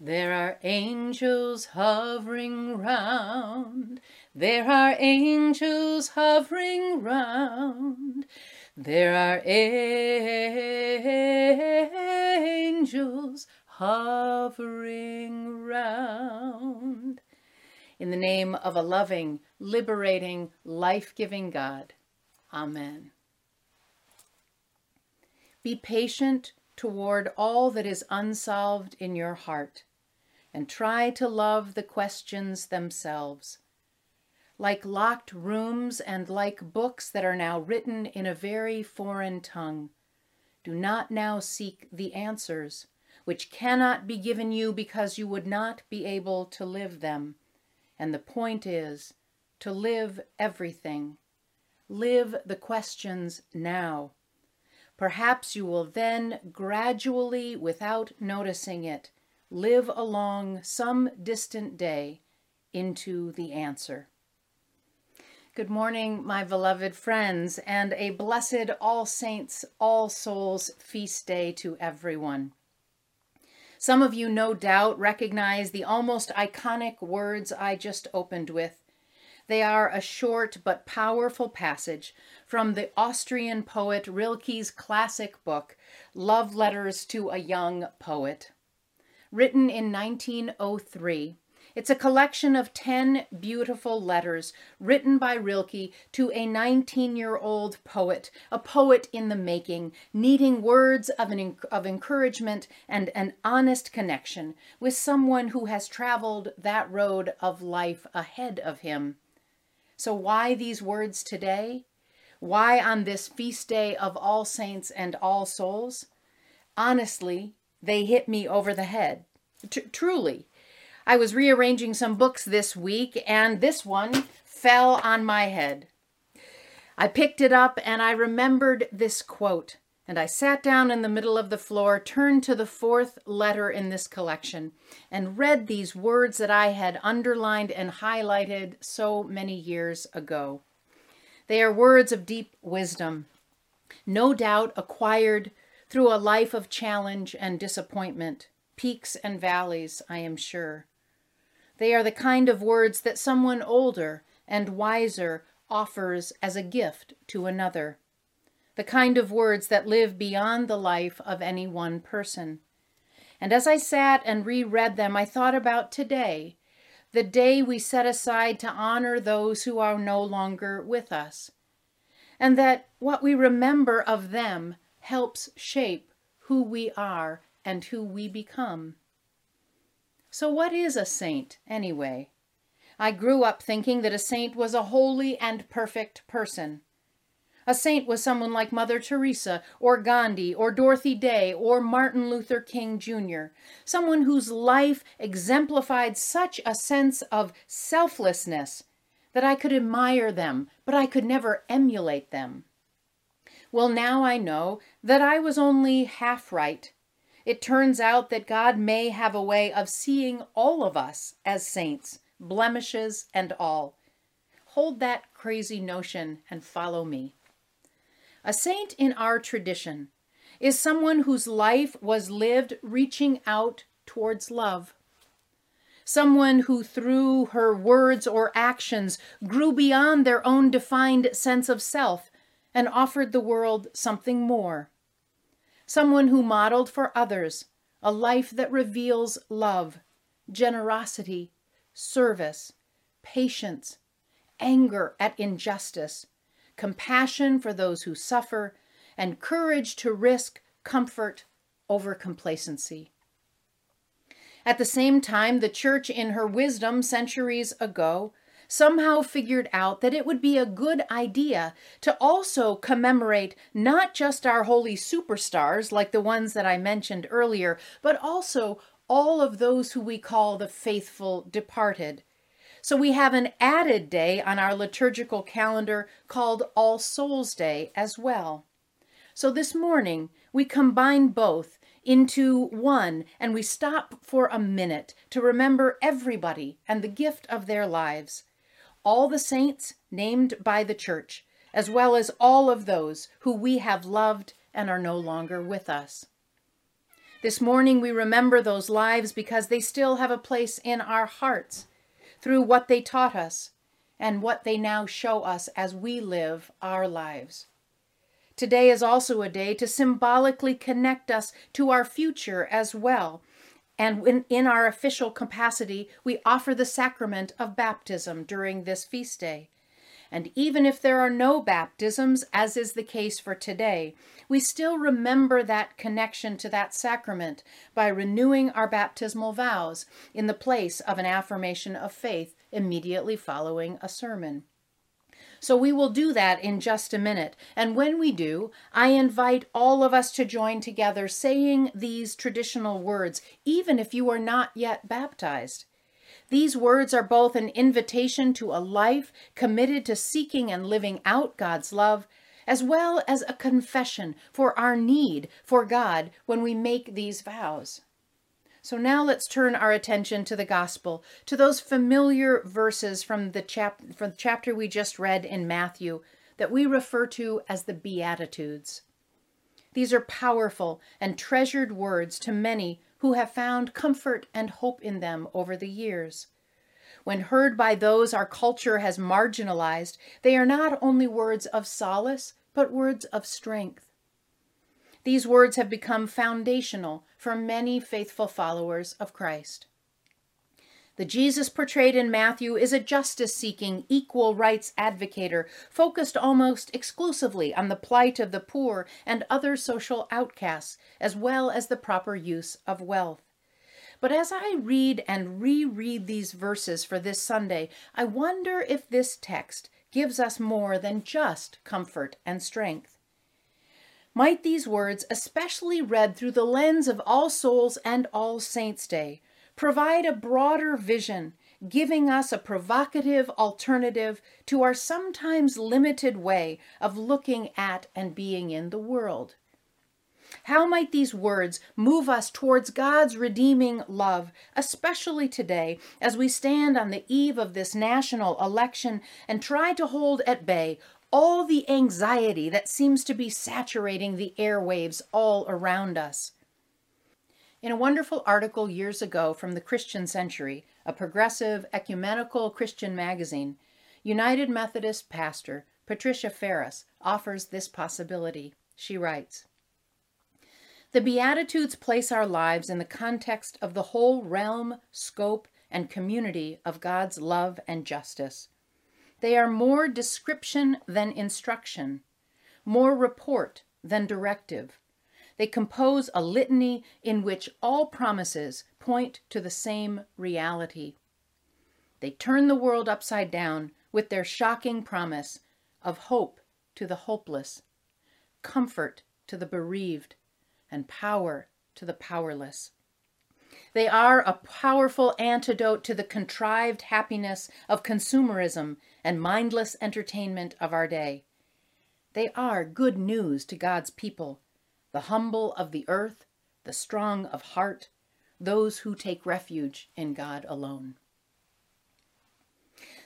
There are angels hovering round. There are angels hovering round. There are angels hovering round. In the name of a loving, liberating, life giving God. Amen. Be patient toward all that is unsolved in your heart and try to love the questions themselves. Like locked rooms and like books that are now written in a very foreign tongue, do not now seek the answers, which cannot be given you because you would not be able to live them. And the point is to live everything. Live the questions now. Perhaps you will then gradually, without noticing it, live along some distant day into the answer. Good morning, my beloved friends, and a blessed All Saints, All Souls feast day to everyone. Some of you no doubt recognize the almost iconic words I just opened with they are a short but powerful passage from the Austrian poet Rilke's classic book, Love Letters to a Young Poet. Written in 1903, it's a collection of 10 beautiful letters written by Rilke to a 19 year old poet, a poet in the making, needing words of, an, of encouragement and an honest connection with someone who has traveled that road of life ahead of him. So, why these words today? Why on this feast day of All Saints and All Souls? Honestly, they hit me over the head. T- truly. I was rearranging some books this week, and this one fell on my head. I picked it up and I remembered this quote and I sat down in the middle of the floor, turned to the fourth letter in this collection, and read these words that I had underlined and highlighted so many years ago. They are words of deep wisdom, no doubt acquired through a life of challenge and disappointment, peaks and valleys, I am sure. They are the kind of words that someone older and wiser offers as a gift to another the kind of words that live beyond the life of any one person. And as I sat and reread them, I thought about today, the day we set aside to honor those who are no longer with us, and that what we remember of them helps shape who we are and who we become. So, what is a saint, anyway? I grew up thinking that a saint was a holy and perfect person a saint was someone like Mother Teresa, or Gandhi, or Dorothy Day, or Martin Luther King Jr., someone whose life exemplified such a sense of selflessness that I could admire them, but I could never emulate them. Well, now I know that I was only half right. It turns out that God may have a way of seeing all of us as saints, blemishes and all. Hold that crazy notion and follow me. A saint in our tradition is someone whose life was lived reaching out towards love. Someone who, through her words or actions, grew beyond their own defined sense of self and offered the world something more. Someone who modeled for others a life that reveals love, generosity, service, patience, anger at injustice, compassion for those who suffer, and courage to risk comfort over complacency. At the same time, the church, in her wisdom centuries ago, somehow figured out that it would be a good idea to also commemorate not just our holy superstars like the ones that I mentioned earlier, but also all of those who we call the faithful departed, so we have an added day on our liturgical calendar called All Souls Day as well. So this morning we combine both into one and we stop for a minute to remember everybody and the gift of their lives. All the saints named by the church, as well as all of those who we have loved and are no longer with us. This morning we remember those lives because they still have a place in our hearts through what they taught us and what they now show us as we live our lives. Today is also a day to symbolically connect us to our future as well. And in, in our official capacity, we offer the sacrament of baptism during this feast day. And even if there are no baptisms, as is the case for today, we still remember that connection to that sacrament by renewing our baptismal vows in the place of an affirmation of faith immediately following a sermon. So we will do that in just a minute. And when we do, I invite all of us to join together saying these traditional words, even if you are not yet baptized. These words are both an invitation to a life committed to seeking and living out God's love, as well as a confession for our need for God when we make these vows. So now let's turn our attention to the gospel, to those familiar verses from the, chap- from the chapter we just read in Matthew that we refer to as the Beatitudes. These are powerful and treasured words to many who have found comfort and hope in them over the years. When heard by those our culture has marginalized, they are not only words of solace, but words of strength. These words have become foundational for many faithful followers of Christ. The Jesus portrayed in Matthew is a justice seeking, equal rights advocator, focused almost exclusively on the plight of the poor and other social outcasts, as well as the proper use of wealth. But as I read and reread these verses for this Sunday, I wonder if this text gives us more than just comfort and strength. Might these words, especially read through the lens of All Souls and All Saints' Day, provide a broader vision, giving us a provocative alternative to our sometimes limited way of looking at and being in the world. How might these words move us towards God's redeeming love, especially today as we stand on the eve of this national election and try to hold at bay all the anxiety that seems to be saturating the airwaves all around us? In a wonderful article years ago from the Christian Century, a progressive ecumenical Christian magazine, United Methodist pastor Patricia Farris offers this possibility. She writes The Beatitudes place our lives in the context of the whole realm, scope, and community of God's love and justice. They are more description than instruction, more report than directive they compose a litany in which all promises point to the same reality. They turn the world upside down with their shocking promise of hope to the hopeless, comfort to the bereaved, and power to the powerless. They are a powerful antidote to the contrived happiness of consumerism and mindless entertainment of our day. They are good news to God's people the humble of the earth, the strong of heart, those who take refuge in God alone.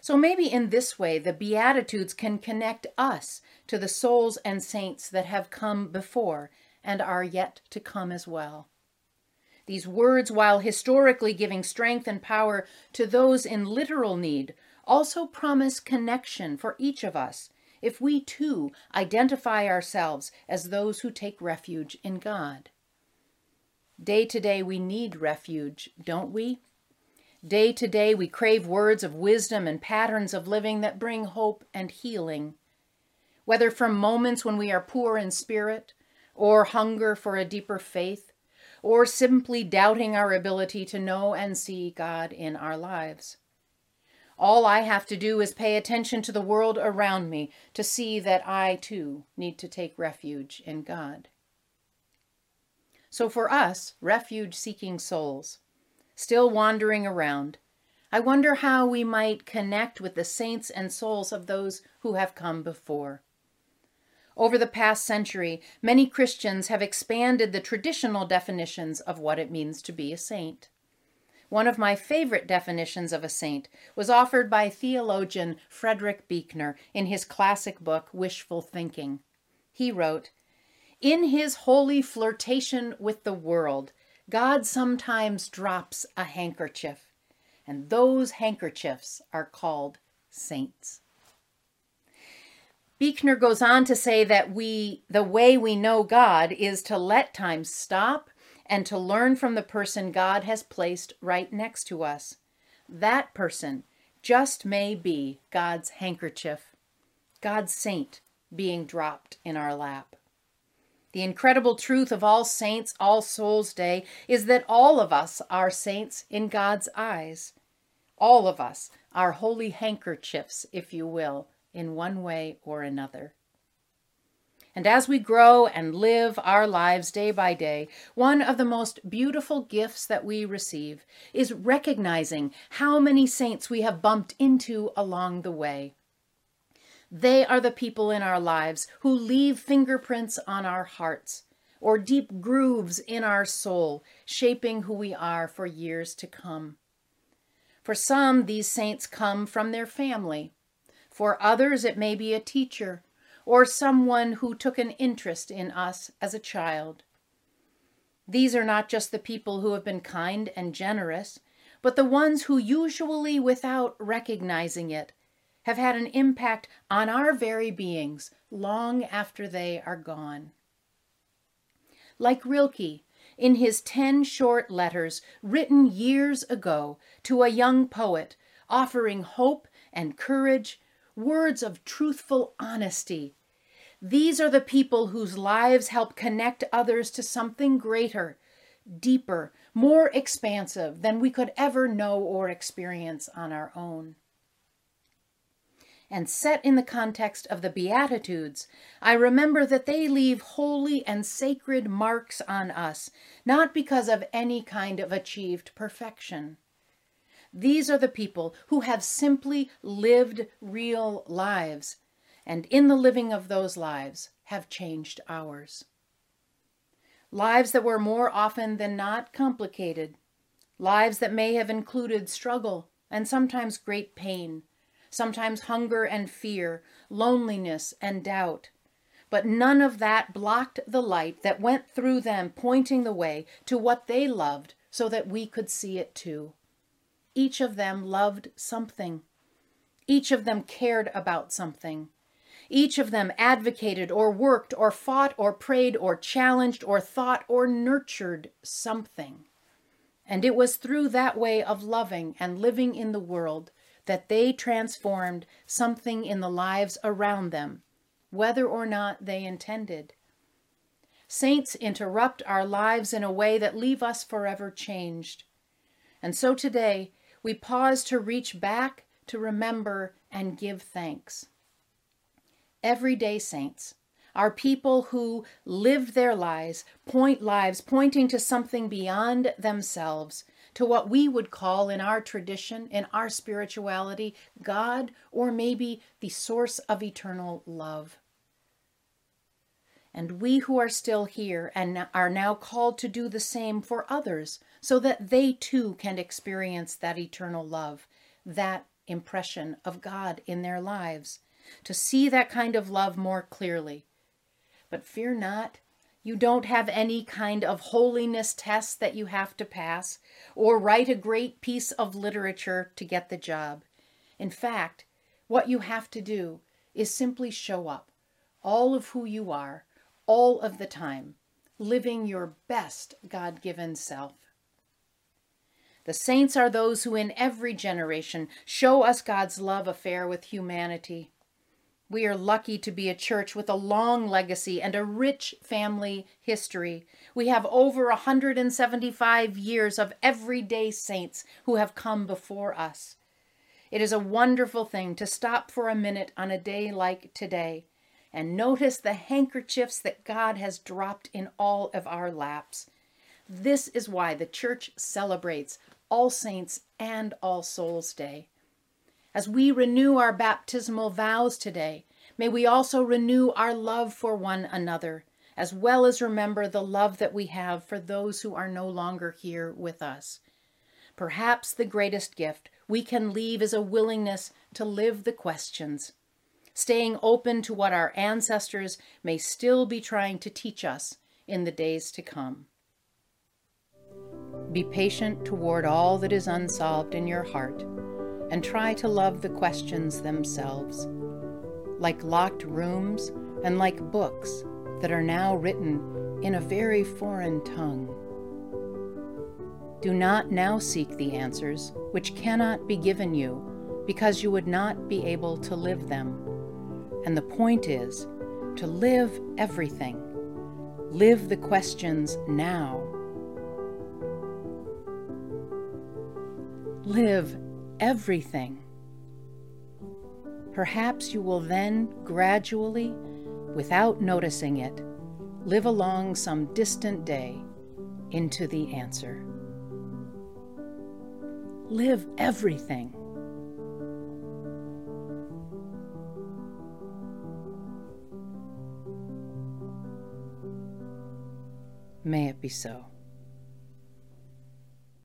So maybe in this way, the Beatitudes can connect us to the souls and saints that have come before and are yet to come as well. These words, while historically giving strength and power to those in literal need, also promise connection for each of us if we too identify ourselves as those who take refuge in God. Day to day, we need refuge, don't we? Day to day, we crave words of wisdom and patterns of living that bring hope and healing. Whether from moments when we are poor in spirit, or hunger for a deeper faith, or simply doubting our ability to know and see God in our lives. All I have to do is pay attention to the world around me to see that I too need to take refuge in God. So, for us, refuge seeking souls, still wandering around, I wonder how we might connect with the saints and souls of those who have come before. Over the past century, many Christians have expanded the traditional definitions of what it means to be a saint. One of my favorite definitions of a saint was offered by theologian Frederick Buechner in his classic book, Wishful Thinking. He wrote, In his holy flirtation with the world, God sometimes drops a handkerchief, and those handkerchiefs are called saints. Buechner goes on to say that we the way we know God is to let time stop and to learn from the person God has placed right next to us. That person just may be God's handkerchief, God's saint being dropped in our lap. The incredible truth of All Saints, All Souls Day is that all of us are saints in God's eyes. All of us are holy handkerchiefs, if you will, in one way or another. And as we grow and live our lives day by day, one of the most beautiful gifts that we receive is recognizing how many saints we have bumped into along the way. They are the people in our lives who leave fingerprints on our hearts or deep grooves in our soul, shaping who we are for years to come. For some, these saints come from their family. For others, it may be a teacher or someone who took an interest in us as a child. These are not just the people who have been kind and generous, but the ones who usually, without recognizing it, have had an impact on our very beings long after they are gone. Like Rilke, in his ten short letters written years ago to a young poet, offering hope and courage, words of truthful honesty. These are the people whose lives help connect others to something greater, deeper, more expansive than we could ever know or experience on our own and set in the context of the Beatitudes, I remember that they leave holy and sacred marks on us, not because of any kind of achieved perfection. These are the people who have simply lived real lives, and in the living of those lives have changed ours. Lives that were more often than not complicated, lives that may have included struggle and sometimes great pain sometimes hunger and fear, loneliness and doubt. But none of that blocked the light that went through them, pointing the way to what they loved so that we could see it too. Each of them loved something. Each of them cared about something. Each of them advocated or worked or fought or prayed or challenged or thought or nurtured something. And it was through that way of loving and living in the world that they transformed something in the lives around them, whether or not they intended. Saints interrupt our lives in a way that leave us forever changed. And so today, we pause to reach back, to remember, and give thanks. Everyday saints are people who live their lives, point lives pointing to something beyond themselves, to what we would call in our tradition, in our spirituality, God, or maybe the source of eternal love. And we who are still here and are now called to do the same for others so that they too can experience that eternal love, that impression of God in their lives, to see that kind of love more clearly. But fear not, you don't have any kind of holiness test that you have to pass or write a great piece of literature to get the job. In fact, what you have to do is simply show up, all of who you are, all of the time, living your best God given self. The saints are those who, in every generation, show us God's love affair with humanity. We are lucky to be a church with a long legacy and a rich family history. We have over 175 years of everyday saints who have come before us. It is a wonderful thing to stop for a minute on a day like today and notice the handkerchiefs that God has dropped in all of our laps. This is why the church celebrates All Saints and All Souls Day. As we renew our baptismal vows today, may we also renew our love for one another, as well as remember the love that we have for those who are no longer here with us. Perhaps the greatest gift we can leave is a willingness to live the questions, staying open to what our ancestors may still be trying to teach us in the days to come. Be patient toward all that is unsolved in your heart, and try to love the questions themselves, like locked rooms and like books that are now written in a very foreign tongue. Do not now seek the answers which cannot be given you because you would not be able to live them. And the point is to live everything. Live the questions now. Live everything. Perhaps you will then gradually, without noticing it, live along some distant day into the answer. Live everything. May it be so.